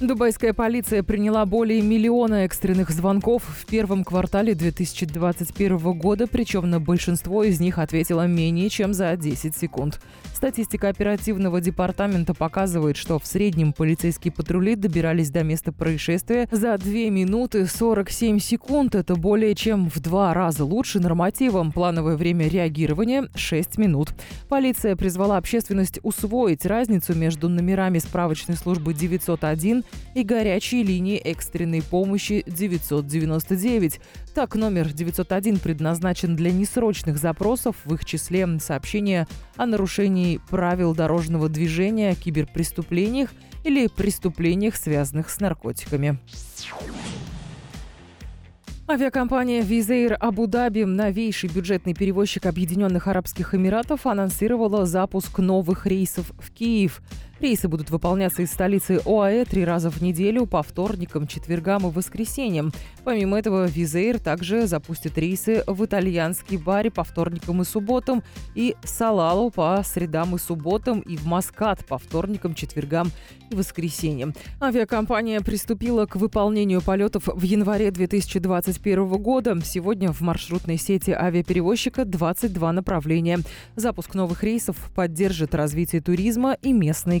Дубайская полиция приняла более миллиона экстренных звонков в первом квартале 2021 года, причем на большинство из них ответила менее чем за 10 секунд. Статистика оперативного департамента показывает, что в среднем полицейские патрули добирались до места происшествия за 2 минуты 47 секунд. Это более чем в два раза лучше нормативом. Плановое время реагирования – 6 минут. Полиция призвала общественность усвоить разницу между номерами справочной службы 901 и горячей линии экстренной помощи 999. Так, номер 901 предназначен для несрочных запросов, в их числе сообщения о нарушении правил дорожного движения, киберпреступлениях или преступлениях, связанных с наркотиками. Авиакомпания Визейр Абу-Даби, новейший бюджетный перевозчик Объединенных Арабских Эмиратов, анонсировала запуск новых рейсов в Киев. Рейсы будут выполняться из столицы ОАЭ три раза в неделю по вторникам, четвергам и воскресеньям. Помимо этого, Визейр также запустит рейсы в итальянский баре по вторникам и субботам и Салалу по средам и субботам и в Маскат по вторникам, четвергам и воскресеньям. Авиакомпания приступила к выполнению полетов в январе 2021 года. Сегодня в маршрутной сети авиаперевозчика 22 направления. Запуск новых рейсов поддержит развитие туризма и местной